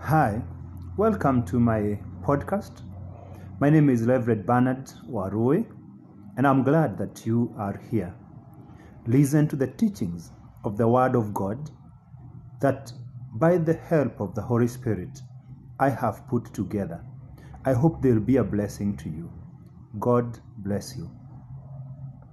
Hi, welcome to my podcast. My name is Reverend Bernard Warui, and I'm glad that you are here. Listen to the teachings of the Word of God that, by the help of the Holy Spirit, I have put together. I hope they'll be a blessing to you. God bless you.